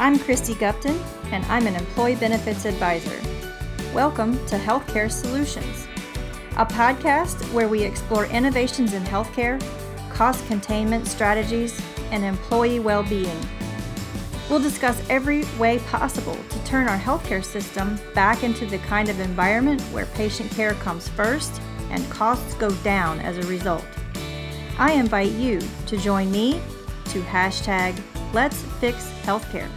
I'm Christy Gupton, and I'm an Employee Benefits Advisor. Welcome to Healthcare Solutions, a podcast where we explore innovations in healthcare, cost containment strategies, and employee well being. We'll discuss every way possible to turn our healthcare system back into the kind of environment where patient care comes first and costs go down as a result. I invite you to join me to hashtag Let's Fix Healthcare.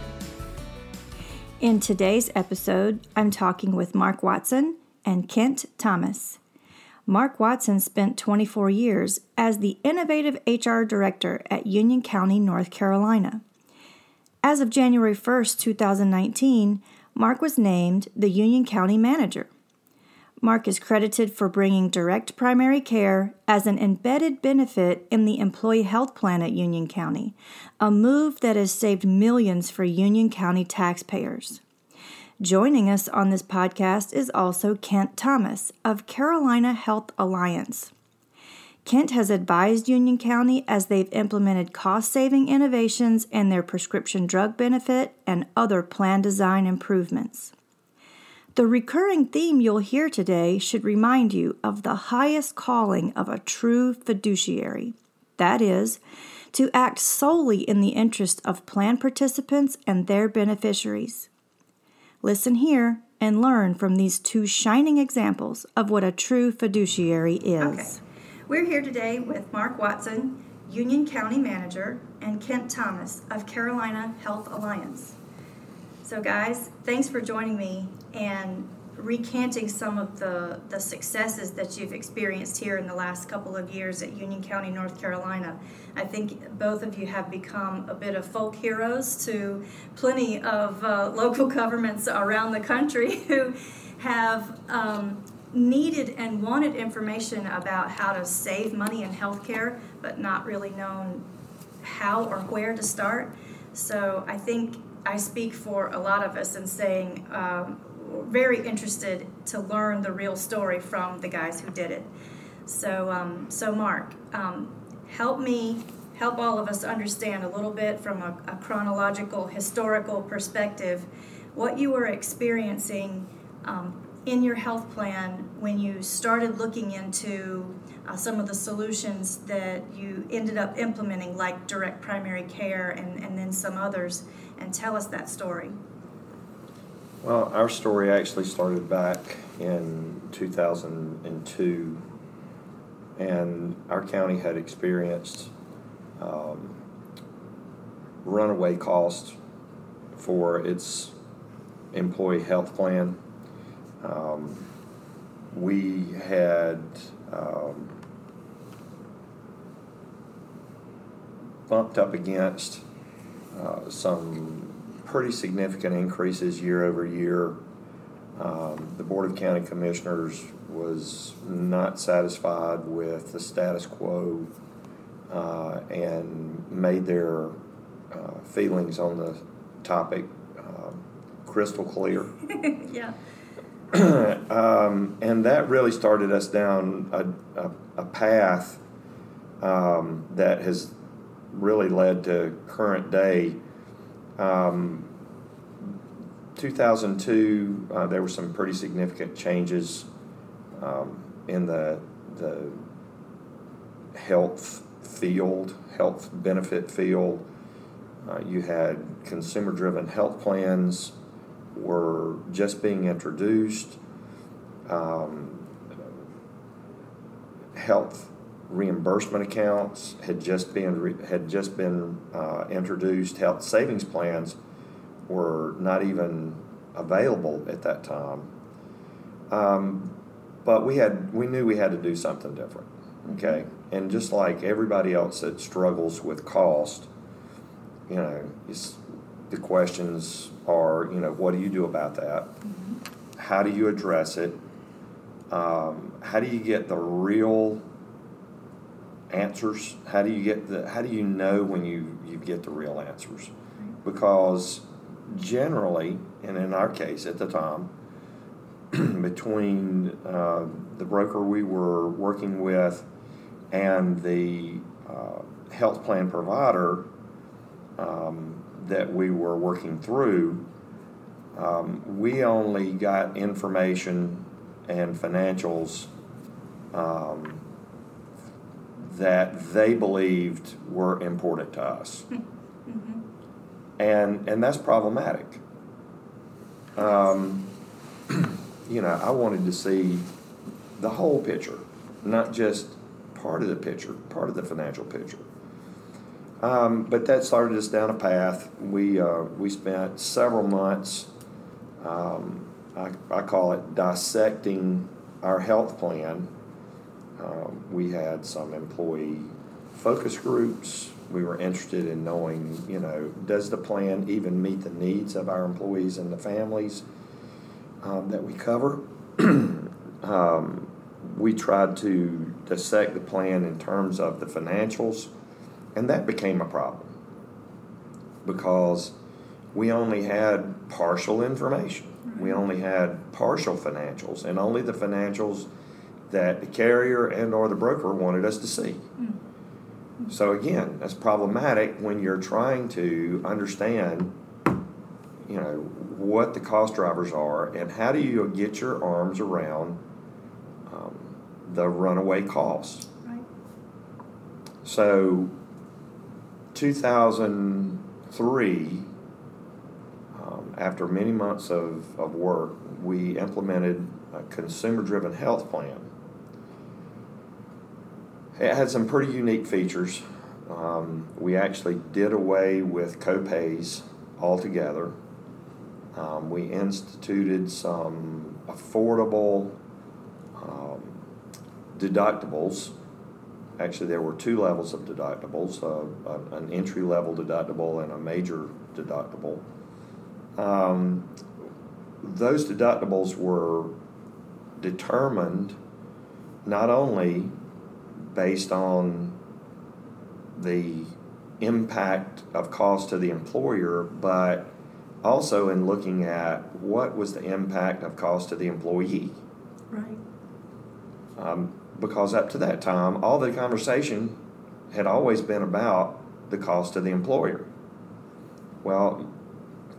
In today's episode, I'm talking with Mark Watson and Kent Thomas. Mark Watson spent 24 years as the Innovative HR Director at Union County, North Carolina. As of January 1st, 2019, Mark was named the Union County Manager. Mark is credited for bringing direct primary care as an embedded benefit in the employee health plan at Union County, a move that has saved millions for Union County taxpayers. Joining us on this podcast is also Kent Thomas of Carolina Health Alliance. Kent has advised Union County as they've implemented cost saving innovations in their prescription drug benefit and other plan design improvements. The recurring theme you'll hear today should remind you of the highest calling of a true fiduciary that is, to act solely in the interest of plan participants and their beneficiaries. Listen here and learn from these two shining examples of what a true fiduciary is. Okay. We're here today with Mark Watson, Union County Manager, and Kent Thomas of Carolina Health Alliance. So, guys, thanks for joining me and recanting some of the, the successes that you've experienced here in the last couple of years at Union County, North Carolina. I think both of you have become a bit of folk heroes to plenty of uh, local governments around the country who have um, needed and wanted information about how to save money in healthcare, but not really known how or where to start. So I think I speak for a lot of us in saying um, very interested to learn the real story from the guys who did it. So, um, so Mark, um, help me, help all of us understand a little bit from a, a chronological, historical perspective what you were experiencing um, in your health plan when you started looking into uh, some of the solutions that you ended up implementing, like direct primary care and, and then some others, and tell us that story. Well, our story actually started back in 2002, and our county had experienced um, runaway costs for its employee health plan. Um, we had um, bumped up against uh, some pretty significant increases year over year. Um, the Board of County Commissioners was not satisfied with the status quo uh, and made their uh, feelings on the topic um, crystal clear. yeah. um, and that really started us down a, a, a path um, that has really led to current day. Um, 2002, uh, there were some pretty significant changes um, in the the health field, health benefit field. Uh, you had consumer-driven health plans were just being introduced. Um, health reimbursement accounts had just been re- had just been uh, introduced. Health savings plans were not even available at that time. Um, but we had we knew we had to do something different. Okay, and just like everybody else that struggles with cost, you know, the questions are, you know, what do you do about that? Mm-hmm. How do you address it? Um, how do you get the real answers? How do you get the? How do you know when you you get the real answers? Because generally, and in our case at the time, between uh, the broker we were working with and the uh, health plan provider, um, that we were working through, um, we only got information and financials um, that they believed were important to us. And, and that's problematic. Um, you know, I wanted to see the whole picture, not just part of the picture, part of the financial picture. Um, but that started us down a path. We, uh, we spent several months, um, I, I call it dissecting our health plan. Um, we had some employee focus groups. We were interested in knowing, you know, does the plan even meet the needs of our employees and the families um, that we cover? um, we tried to dissect the plan in terms of the financials, and that became a problem because we only had partial information. We only had partial financials, and only the financials that the carrier and or the broker wanted us to see. So again, that's problematic when you're trying to understand, you know, what the cost drivers are and how do you get your arms around um, the runaway costs. Right. So, 2003, um, after many months of, of work, we implemented a consumer driven health plan. It had some pretty unique features. Um, we actually did away with copays altogether. Um, we instituted some affordable um, deductibles. Actually, there were two levels of deductibles uh, an entry level deductible and a major deductible. Um, those deductibles were determined not only based on the impact of cost to the employer, but also in looking at what was the impact of cost to the employee. Right. Um, because up to that time, all the conversation had always been about the cost to the employer. Well,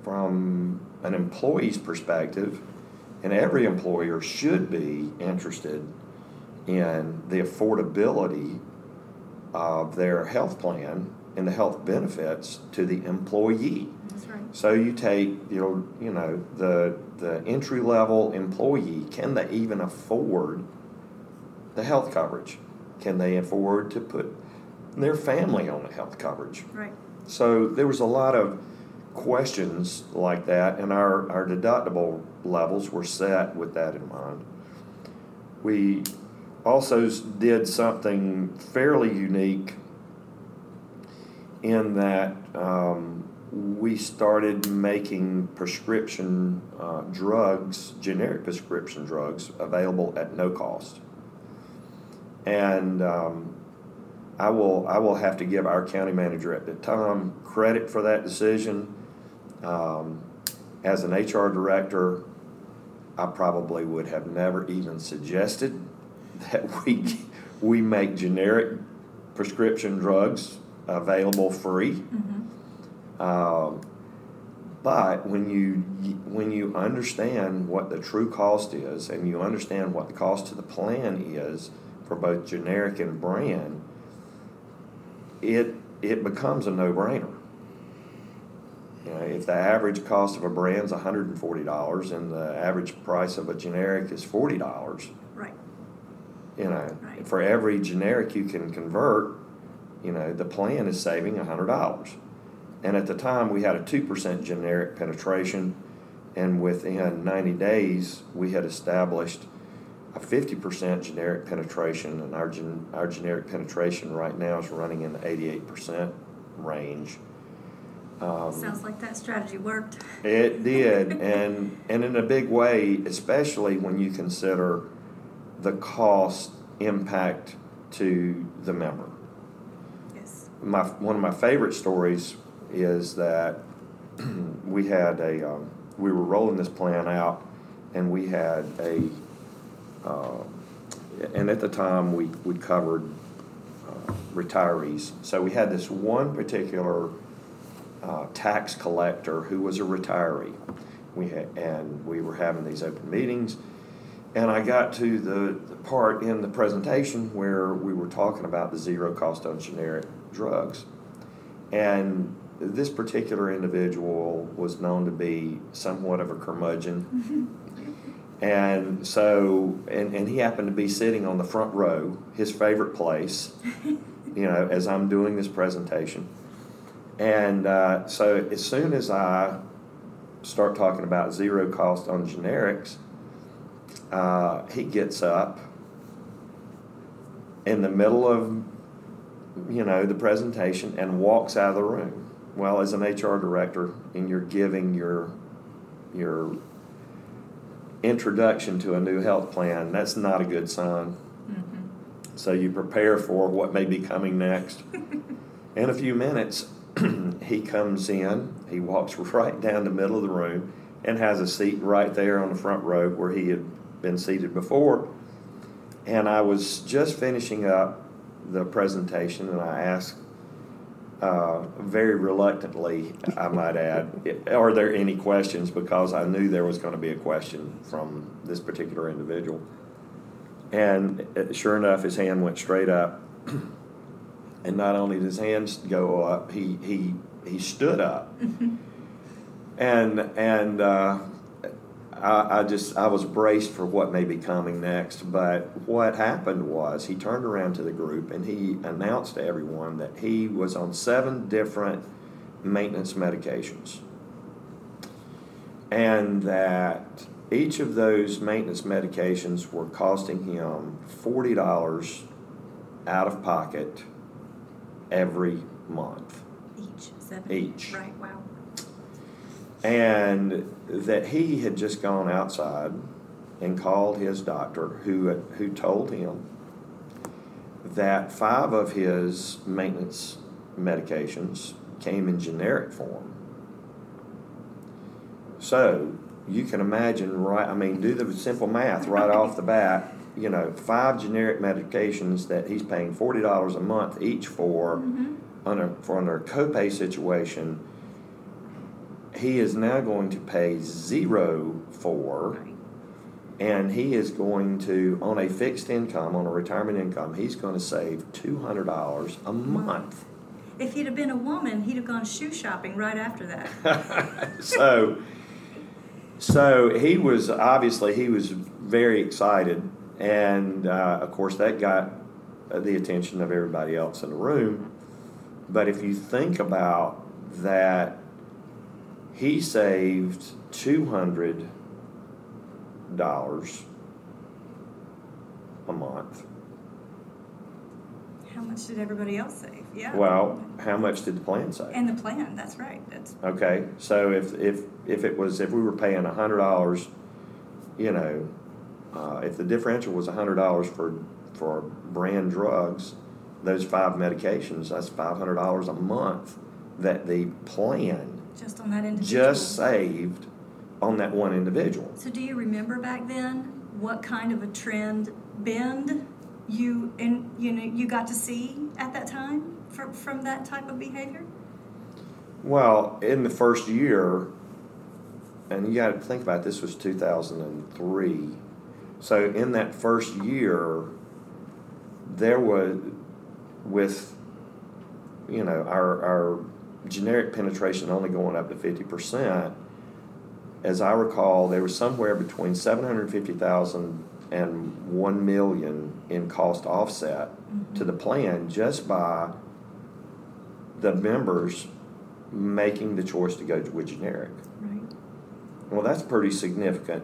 from an employee's perspective, and every employer should be interested in the affordability of their health plan and the health benefits to the employee. That's right. So you take you know you know the the entry level employee can they even afford the health coverage? Can they afford to put their family on the health coverage? Right. So there was a lot of questions like that, and our, our deductible levels were set with that in mind. We also did something fairly unique in that um, we started making prescription uh, drugs, generic prescription drugs, available at no cost. And um, I will I will have to give our county manager at the time credit for that decision. Um, as an HR director, I probably would have never even suggested that we we make generic prescription drugs available free. Mm-hmm. Um, but when you when you understand what the true cost is, and you understand what the cost to the plan is for both generic and brand, it it becomes a no brainer. You know, if the average cost of a brand is hundred and forty dollars and the average price of a generic is forty dollars, Right. You know, Right. for every generic you can convert, you know, the plan is saving hundred dollars. And at the time, we had a two percent generic penetration, and within ninety days, we had established a fifty percent generic penetration, and our gen- our generic penetration right now is running in the eighty-eight percent range. Um, Sounds like that strategy worked. it did, and and in a big way, especially when you consider the cost impact to the member. Yes. My one of my favorite stories is that we had a um, we were rolling this plan out, and we had a uh, and at the time we we covered uh, retirees, so we had this one particular uh, tax collector who was a retiree. We had, and we were having these open meetings, and I got to the, the part in the presentation where we were talking about the zero cost on generic drugs. And this particular individual was known to be somewhat of a curmudgeon. And so, and, and he happened to be sitting on the front row, his favorite place, you know, as I'm doing this presentation. And uh, so, as soon as I start talking about zero cost on generics, uh, he gets up in the middle of, you know, the presentation and walks out of the room. Well, as an HR director, and you're giving your your introduction to a new health plan, that's not a good sign. Mm-hmm. So you prepare for what may be coming next. In a few minutes, he comes in, he walks right down the middle of the room and has a seat right there on the front row where he had been seated before. And I was just finishing up the presentation and I asked, uh, very reluctantly, I might add, are there any questions? Because I knew there was going to be a question from this particular individual. And uh, sure enough, his hand went straight up. And not only did his hands go up, he, he, he stood up. And, and uh, I, I just, I was braced for what may be coming next. But what happened was he turned around to the group and he announced to everyone that he was on seven different maintenance medications. And that each of those maintenance medications were costing him $40 out of pocket every month. Each, seven? Each. Right, wow. And that he had just gone outside and called his doctor, who, who told him that five of his maintenance medications came in generic form. So you can imagine, right? I mean, do the simple math right off the bat. You know, five generic medications that he's paying forty dollars a month each for, Mhm. under for under a copay situation. He is now going to pay zero for, and he is going to on a fixed income, on a retirement income, he's going to save two hundred dollars a month. If he'd have been a woman, he'd have gone shoe shopping right after that. so so he was obviously he was very excited and uh, of course that got the attention of everybody else in the room but if you think about that he saved $200 a month How much did everybody else save? Yeah. well how much did the plan save And the plan, that's right. That's Okay, so if, if, if it was, if we were paying a hundred dollars, you know, uh, if the differential was a hundred dollars for, for brand drugs, those five medications, that's five hundred dollars a month that the plan just on that individual. just saved on that one individual. So do you remember back then what kind of a trend bend you and you know you got to see at that time from from that type of behavior? Well, in the first year, and you got to think about it, this was 2003. So in that first year, there was with you know our our generic penetration only going up to 50%. As I recall, there was somewhere between 750,000 and 1 million in cost offset to the plan just by the members making the choice to go with generic. Right. Well, that's pretty significant.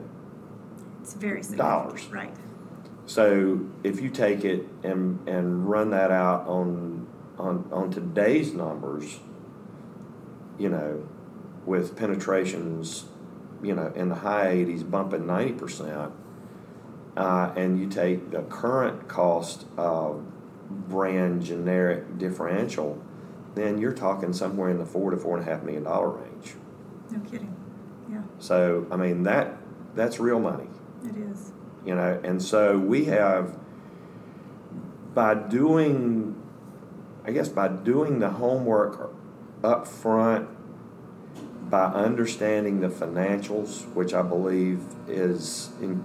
It's very significant. Dollars. Right. So if you take it and, and run that out on, on, on today's numbers, you know, with penetrations, you know, in the high 80s, bumping 90%, uh, and you take the current cost of brand generic differential, then you're talking somewhere in the four to four and a half million dollar range. No kidding. Yeah, So, I mean, that that's real money, it is. you know. And so we have, by doing, I guess, by doing the homework up front by understanding the financials, which I believe is in,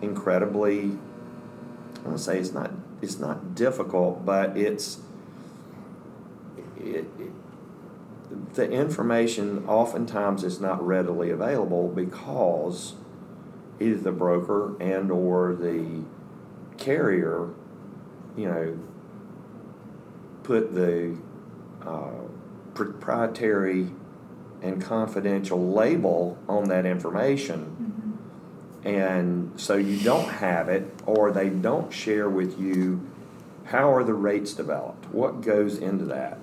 incredibly, I want say it's not it's not difficult, but it's it, it, the information oftentimes is not readily available because either the broker and or the carrier, you know, put the uh, proprietary and confidential label on that information. And so you don't have it, or they don't share with you how are the rates developed? What goes into that?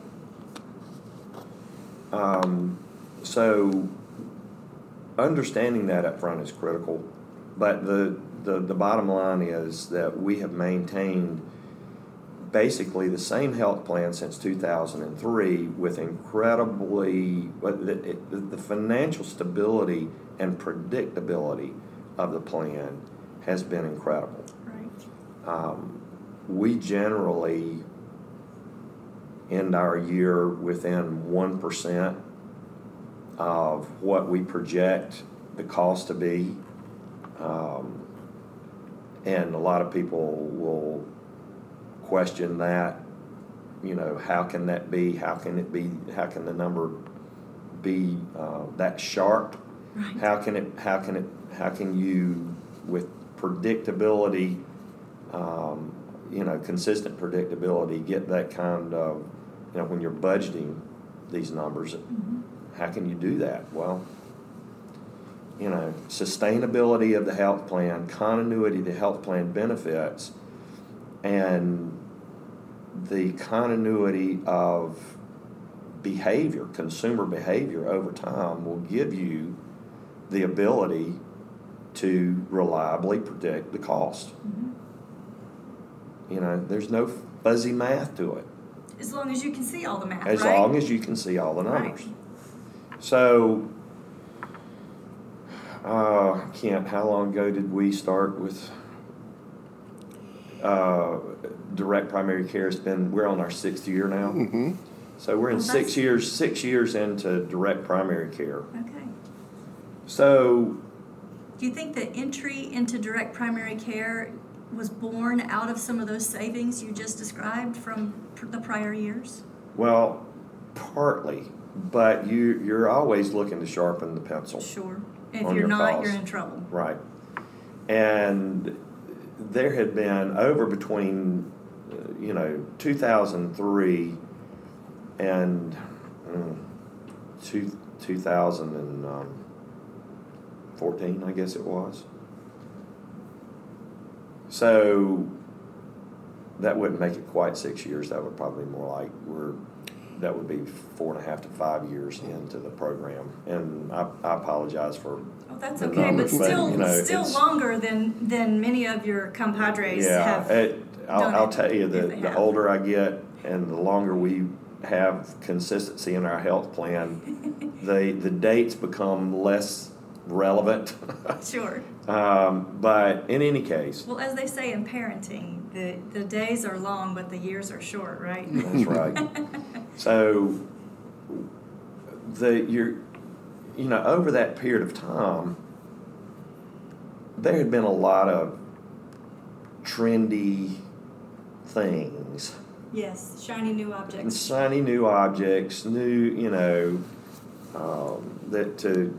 Um, so understanding that up front is critical. But the, the, the bottom line is that we have maintained basically the same health plan since 2003 with incredibly the, the financial stability and predictability of the plan has been incredible. Right. Um, we generally end our year within 1% of what we project the cost to be. Um, and a lot of people will question that. You know, how can that be? How can it be? How can the number be uh, that sharp? Right. How can it? How can it? How can you, with predictability, um, you know, consistent predictability, get that kind of, you know, when you're budgeting these numbers, Mhm. how can you do that? Well, you know, sustainability of the health plan, continuity of the health plan benefits, and the continuity of behavior, consumer behavior over time will give you the ability to reliably predict the cost. Mhm. You know, there's no fuzzy math to it, As long as you can see all the math, as right? long as you can see all the Right. numbers. So, uh, Kent, how long ago did we start with uh, direct primary care? It's been we're on our sixth year now, Mm-hmm. so we're in Oh, six that's- years. Six years into direct primary care. Okay. So, Do you think the entry into direct primary care was born out of some of those savings you just described from pr- the prior years? well, partly, but you you're always looking to sharpen the pencil. Sure. If you're your not, cost. you're in trouble. Right. And there had been over between, uh, you know, 2003 and mm, two, 2014, I guess it was. So that wouldn't make it quite six years. That would probably be more like we're that would be four and a half to five years into the program. And I, I apologize for Oh, that's okay, numbers, but but, still, you know, still longer than, than many of your compadres Yeah, have. it, I'll, I'll tell you, the, the older I get and the longer we have consistency in our health plan, the, the dates become less relevant. Sure. Um, but in any case, Well, as they say in parenting, the, the days are long, but the years are short, right? that's right. So, the, you're, you know, over that period of time, there had been a lot of trendy things Yes, shiny new and objects. shiny new objects, new, you know, um, that to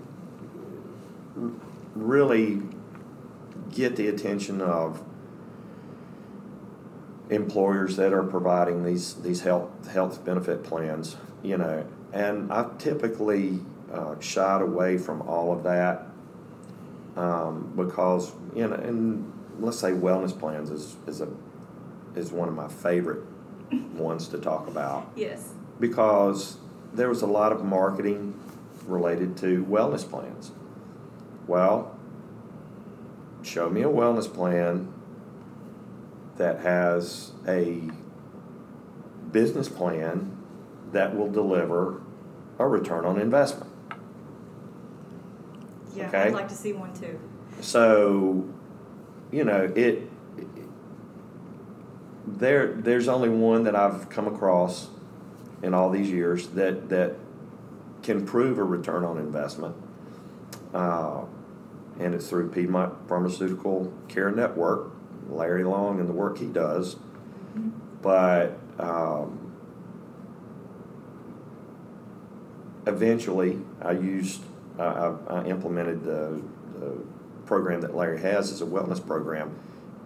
r- really get the attention of employers that are providing these these health health benefit plans, you know, and I've typically uh, shied away from all of that um, because you know, and let's say wellness plans is is a is one of my favorite ones to talk about Yes. because there was a lot of marketing related to wellness plans. Well, show me a wellness plan that has a business plan that will deliver a return on investment. Yeah, Okay. I'd like to see one too. So, you know, it, there there's only one that I've come across in all these years that that can prove a return on investment. Uh, and it's through Piedmont Pharmaceutical Care Network, Larry Long and the work he does. But um, eventually, I used, I, I, I implemented the, the program that Larry has as a wellness program.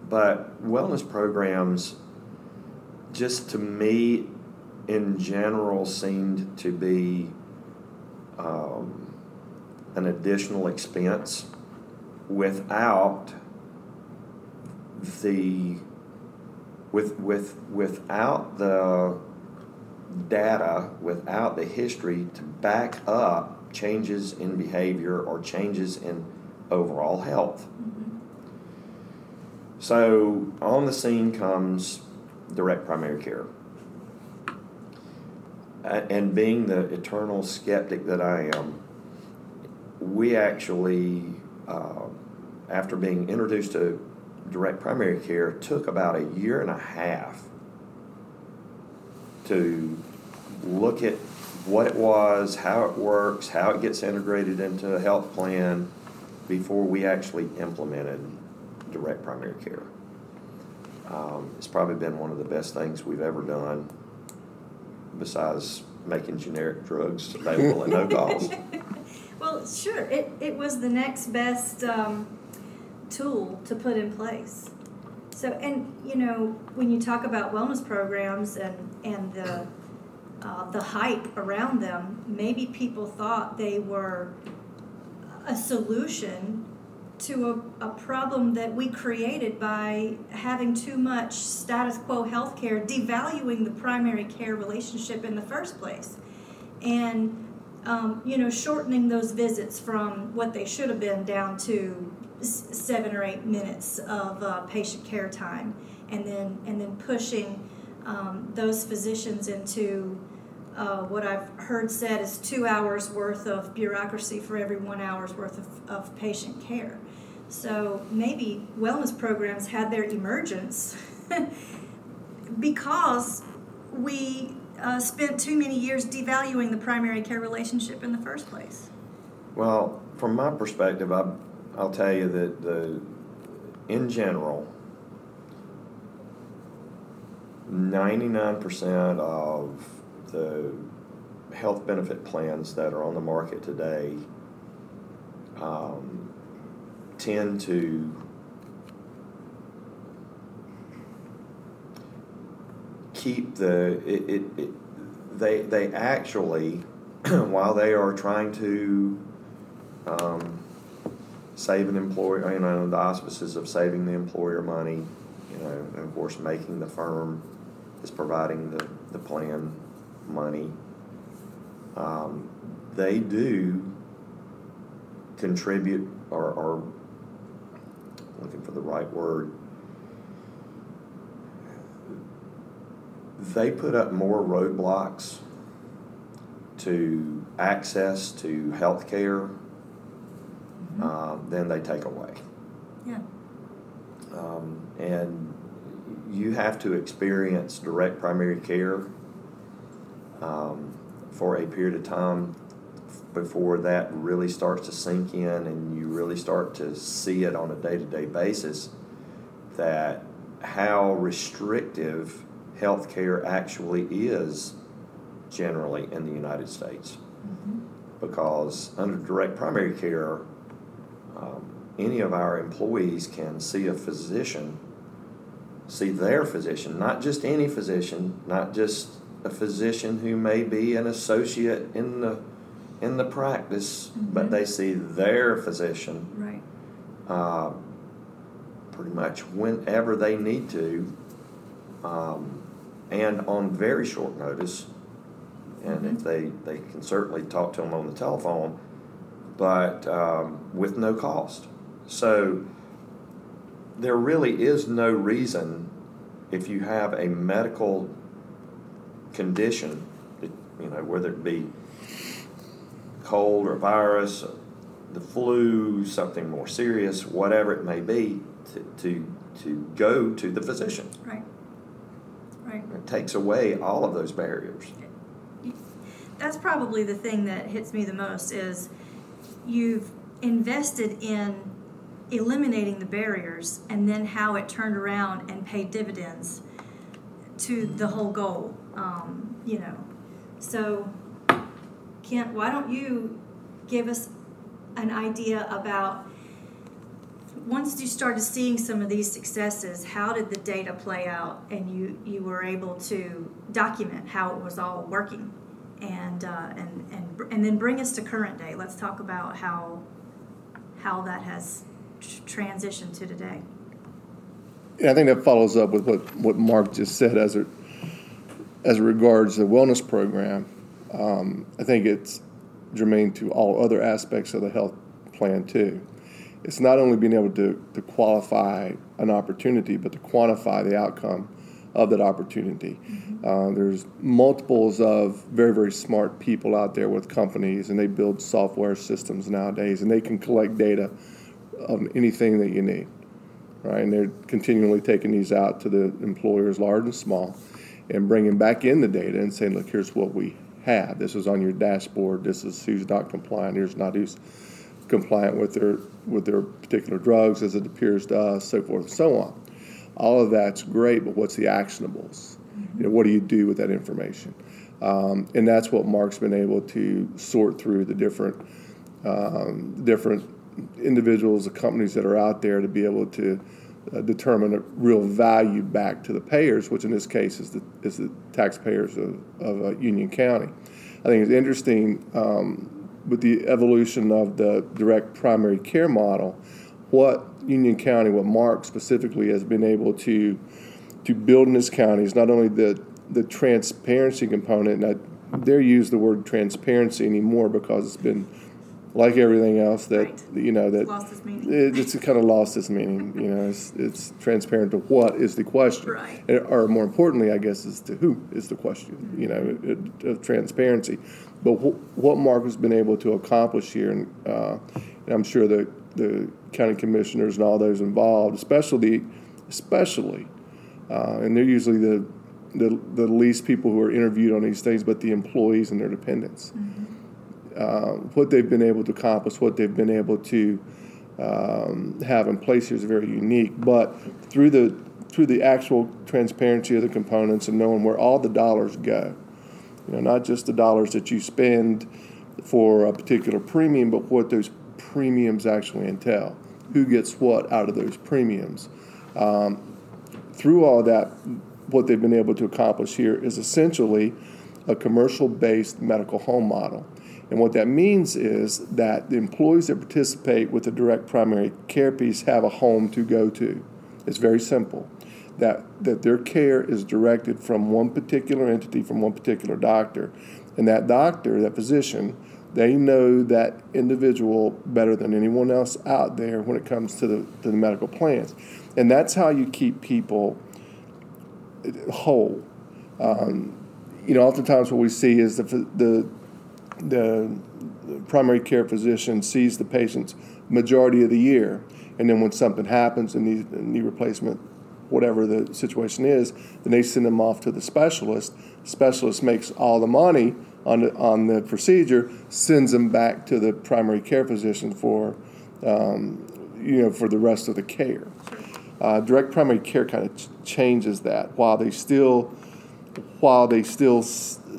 But wellness programs, just to me, in general, seemed to be um, an additional expense without the with with without the data without the history to back up changes in behavior or changes in overall health. So on the scene comes direct primary care. And being the eternal skeptic that i am we actually uh, after being introduced to direct primary care took about a year and a half to look at what it was, how it works, how it gets integrated into a health plan before we actually implemented direct primary care. Um, it's probably been one of the best things we've ever done, besides making generic drugs available at no cost. Well, sure, it, it was the next best um, tool to put in place. So, and you know, when you talk about wellness programs and, and the, uh, the hype around them, maybe people thought they were a solution to a, a problem that we created by having too much status quo healthcare, devaluing the primary care relationship in the first place. And um, you know, shortening those visits from what they should have been down to seven or eight minutes of uh, patient care time, and then and then pushing um, those physicians into uh, what I've heard said is two hours worth of bureaucracy for every one hour's worth of, of patient care. So maybe wellness programs had their emergence because we uh, spent too many years devaluing the primary care relationship in the first place. Well, from my perspective, I, I'll tell you that the, in general, ninety-nine percent of the health benefit plans that are on the market today um, tend to keep the it, it, it they they actually while they are trying to um, save an employer you know the auspices of saving the employer money you know and of course making the firm is providing the, the plan money um, they do contribute or, or looking for the right word they put up more roadblocks to access to health care um, than they take away. Yeah. Um, and you have to experience direct primary care um, for a period of time before that really starts to sink in and you really start to see it on a day to day basis that how restrictive healthcare actually is generally in the United States. Because under direct primary care, um, any of our employees can see a physician, see their physician, not just any physician, not just a physician who may be an associate in the in the practice, but Mhm. they see their physician Right. uh, pretty much whenever they need to, um, and on very short notice. And if Mhm. they, they can certainly talk to them on the telephone, but um, with no cost. So there really is no reason if you have a medical condition, you know, whether it be cold or virus, the flu, something more serious, whatever it may be, to, to, to go to the physician. Right. Right. It takes away all of those barriers. that's probably the thing that hits me the most is you've invested in eliminating the barriers and then how it turned around and paid dividends to the whole goal. Um, you know, so Kent, why don't you give us an idea about once you started seeing some of these successes, how did the data play out, and you you were able to document how it was all working, and uh, and and and then bring us to current day. Let's talk about how how that has transitioned to today. Yeah, I think that follows up with what, what Mark just said as it as regards the wellness program. Um, I think it's germane to all other aspects of the health plan too. It's not only being able to, to qualify an opportunity, but to quantify the outcome of that opportunity. Mm-hmm. Uh, there's multiples of very, very smart people out there with companies, and they build software systems nowadays, and they can collect data of anything that you need, right? And they're continually taking these out to the employers, large and small, and bringing back in the data and saying, look, here's what we have. This is on your dashboard. This is who's not compliant. Here's not who's compliant with their with their particular drugs as it appears to us, so forth and so on. All of that's great, but what's the actionables? You know, what do you do with that information? Um, and that's what Mark's been able to sort through the different um, different individuals, the companies that are out there to be able to uh, determine a real value back to the payers, which in this case is the, is the taxpayers of, of uh, Union County. I think it's interesting um, with the evolution of the direct primary care model, what Union County, what Mark specifically has been able to to build in this county is not only the the transparency component, and I dare use the word transparency anymore because it's been like everything else that Right. you know that Lost its meaning. it, it's kind of lost its meaning. You know, it's, it's transparent to what is the question, Right. Or more importantly, I guess, is to who is the question. You know, it, of transparency. But wh- what Mark has been able to accomplish here, and, uh, and I'm sure the the county commissioners and all those involved, especially especially, uh, and they're usually the, the the least people who are interviewed on these things, but the employees and their dependents uh, what they've been able to accomplish, what they've been able to um, have in place here is very unique. But through the through the actual transparency of the components and knowing where all the dollars go, you know, not just the dollars that you spend for a particular premium, but what those premiums actually entail. Who gets what out of those premiums? Um, through all that, what they've been able to accomplish here is essentially a commercial based medical home model. And what that means is that the employees that participate with the direct primary care piece have a home to go to. It's very simple. That, that their care is directed from one particular entity, from one particular doctor. And that doctor, that physician, they know that individual better than anyone else out there when it comes to the, to the medical plans. And that's how you keep people whole. Um, you know, oftentimes what we see is the, the, the primary care physician sees the patients majority of the year, and then when something happens, a knee, knee replacement, whatever the situation is, then they send them off to the specialist. Specialist makes all the money on the, on the procedure, sends them back to the primary care physician for, um, you know, for the rest of the care. Uh, direct primary care kind of ch- changes that while they still while they still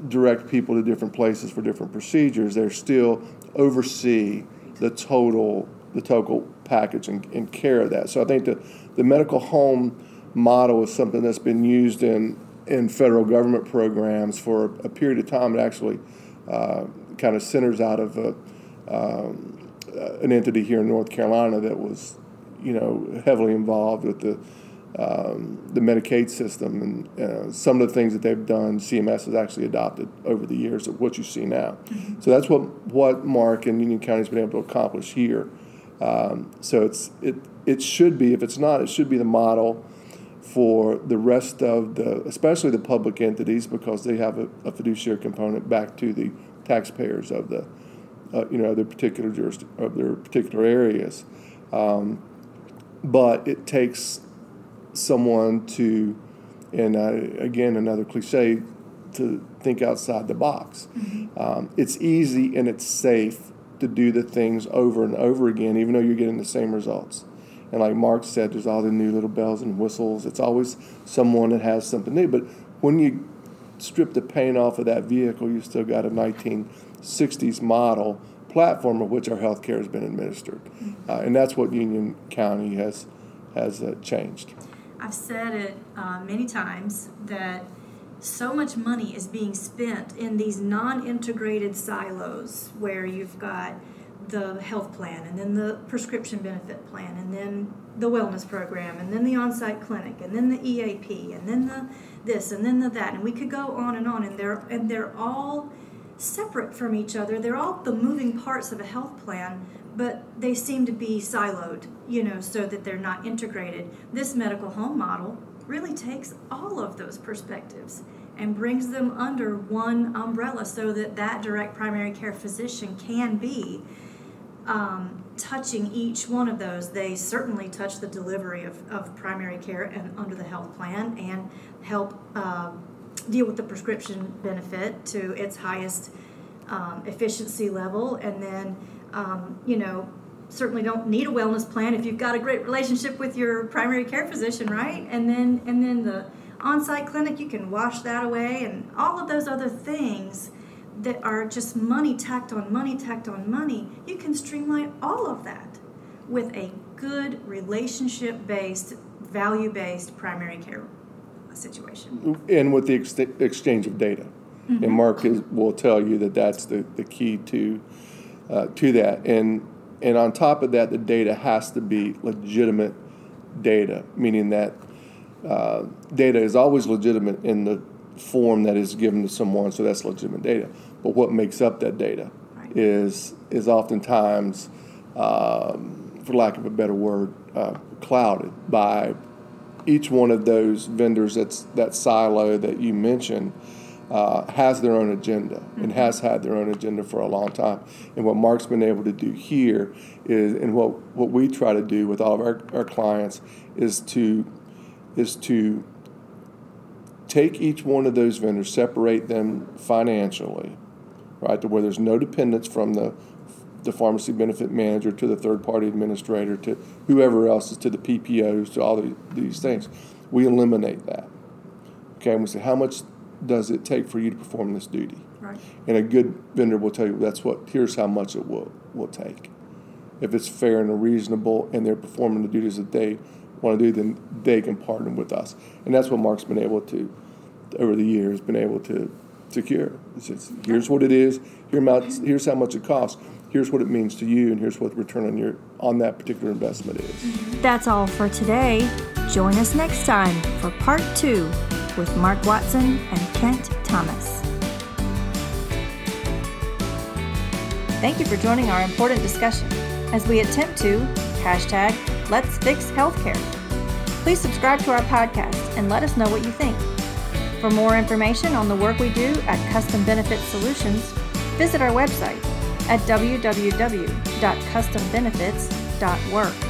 direct people to different places for different procedures, They're still oversee the total the total package and, and care of that. So I think the, the medical home model is something that's been used in in federal government programs for a period of time. It actually uh, kind of centers out of a, um, uh, an entity here in North Carolina that was, you know, heavily involved with the um, the Medicaid system and uh, some of the things that they've done. CMS has actually adopted over the years of what you see now. So that's what what Mark and Union County has been able to accomplish here. Um, so it's it it should be if it's not it should be the model for the rest of the especially the public entities because they have a, a fiduciary component back to the taxpayers of the uh, you know their particular juris, of their particular areas. Um, but it takes someone to, and uh, again another cliche, to think outside the box. Um, it's easy and it's safe to do the things over and over again, even though you're getting the same results. And like Mark said, there's all the new little bells and whistles. It's always someone that has something new. But when you strip the paint off of that vehicle, you still got a 1960s model platform of which our health care has been administered, uh, and that's what Union County has has uh, changed. I've said it uh, many times that so much money is being spent in these non-integrated silos where you've got the health plan and then the prescription benefit plan and then the wellness program and then the on-site clinic and then the EAP and then the this and then the that and we could go on and on and they're and they're all separate from each other. They're all the moving parts of a health plan, but they seem to be siloed, you know, so that they're not integrated. This medical home model really takes all of those perspectives and brings them under one umbrella so that that direct primary care physician can be um, touching each one of those. They certainly touch the delivery of, of primary care and under the health plan and help um, deal with the prescription benefit to its highest um, efficiency level. And then, um, you know, certainly don't need a wellness plan if you've got a great relationship with your primary care physician, right? And then, and then the on-site clinic, you can wash that away, and all of those other things that are just money tacked on money tacked on money, you can streamline all of that with a good relationship based, value based primary care situation. And with the ex- exchange of data. Mm-hmm. And Mark is, will tell you that that's the, the key to, uh, to that. And, and on top of that, the data has to be legitimate data, meaning that uh, data is always legitimate in the form that is given to someone, so that's legitimate data. But what makes up that data right. is is oftentimes, um, for lack of a better word, uh, clouded by each one of those vendors that's that silo that you mentioned. Uh, has their own agenda mm-hmm. and has had their own agenda for a long time. And what Mark's been able to do here is, and what, what we try to do with all of our, our clients is to is to take each one of those vendors, separate them financially, right, to where there's no dependence from the the pharmacy benefit manager to the third party administrator to whoever else is to the PPOs to all the, these things. We eliminate that. Okay, and we say, how much does it take for you to perform this duty? Right. And a good vendor will tell you that's what here's how much it will will take. If it's fair and reasonable and they're performing the duties that they want to do, then they can partner with us. And that's what Mark's been able to over the years been able to secure. Says, here's what it is. Here here's how much it costs. Here's what it means to you, and here's what the return on your on that particular investment is. That's all for today. Join us next time for part two with Mark Watson and Kent Thomas. Thank you for joining our important discussion as we attempt to hashtag Let's Fix Healthcare. Please subscribe to our podcast and let us know what you think. For more information on the work we do at Custom Benefit Solutions, visit our website at www.custombenefits.work.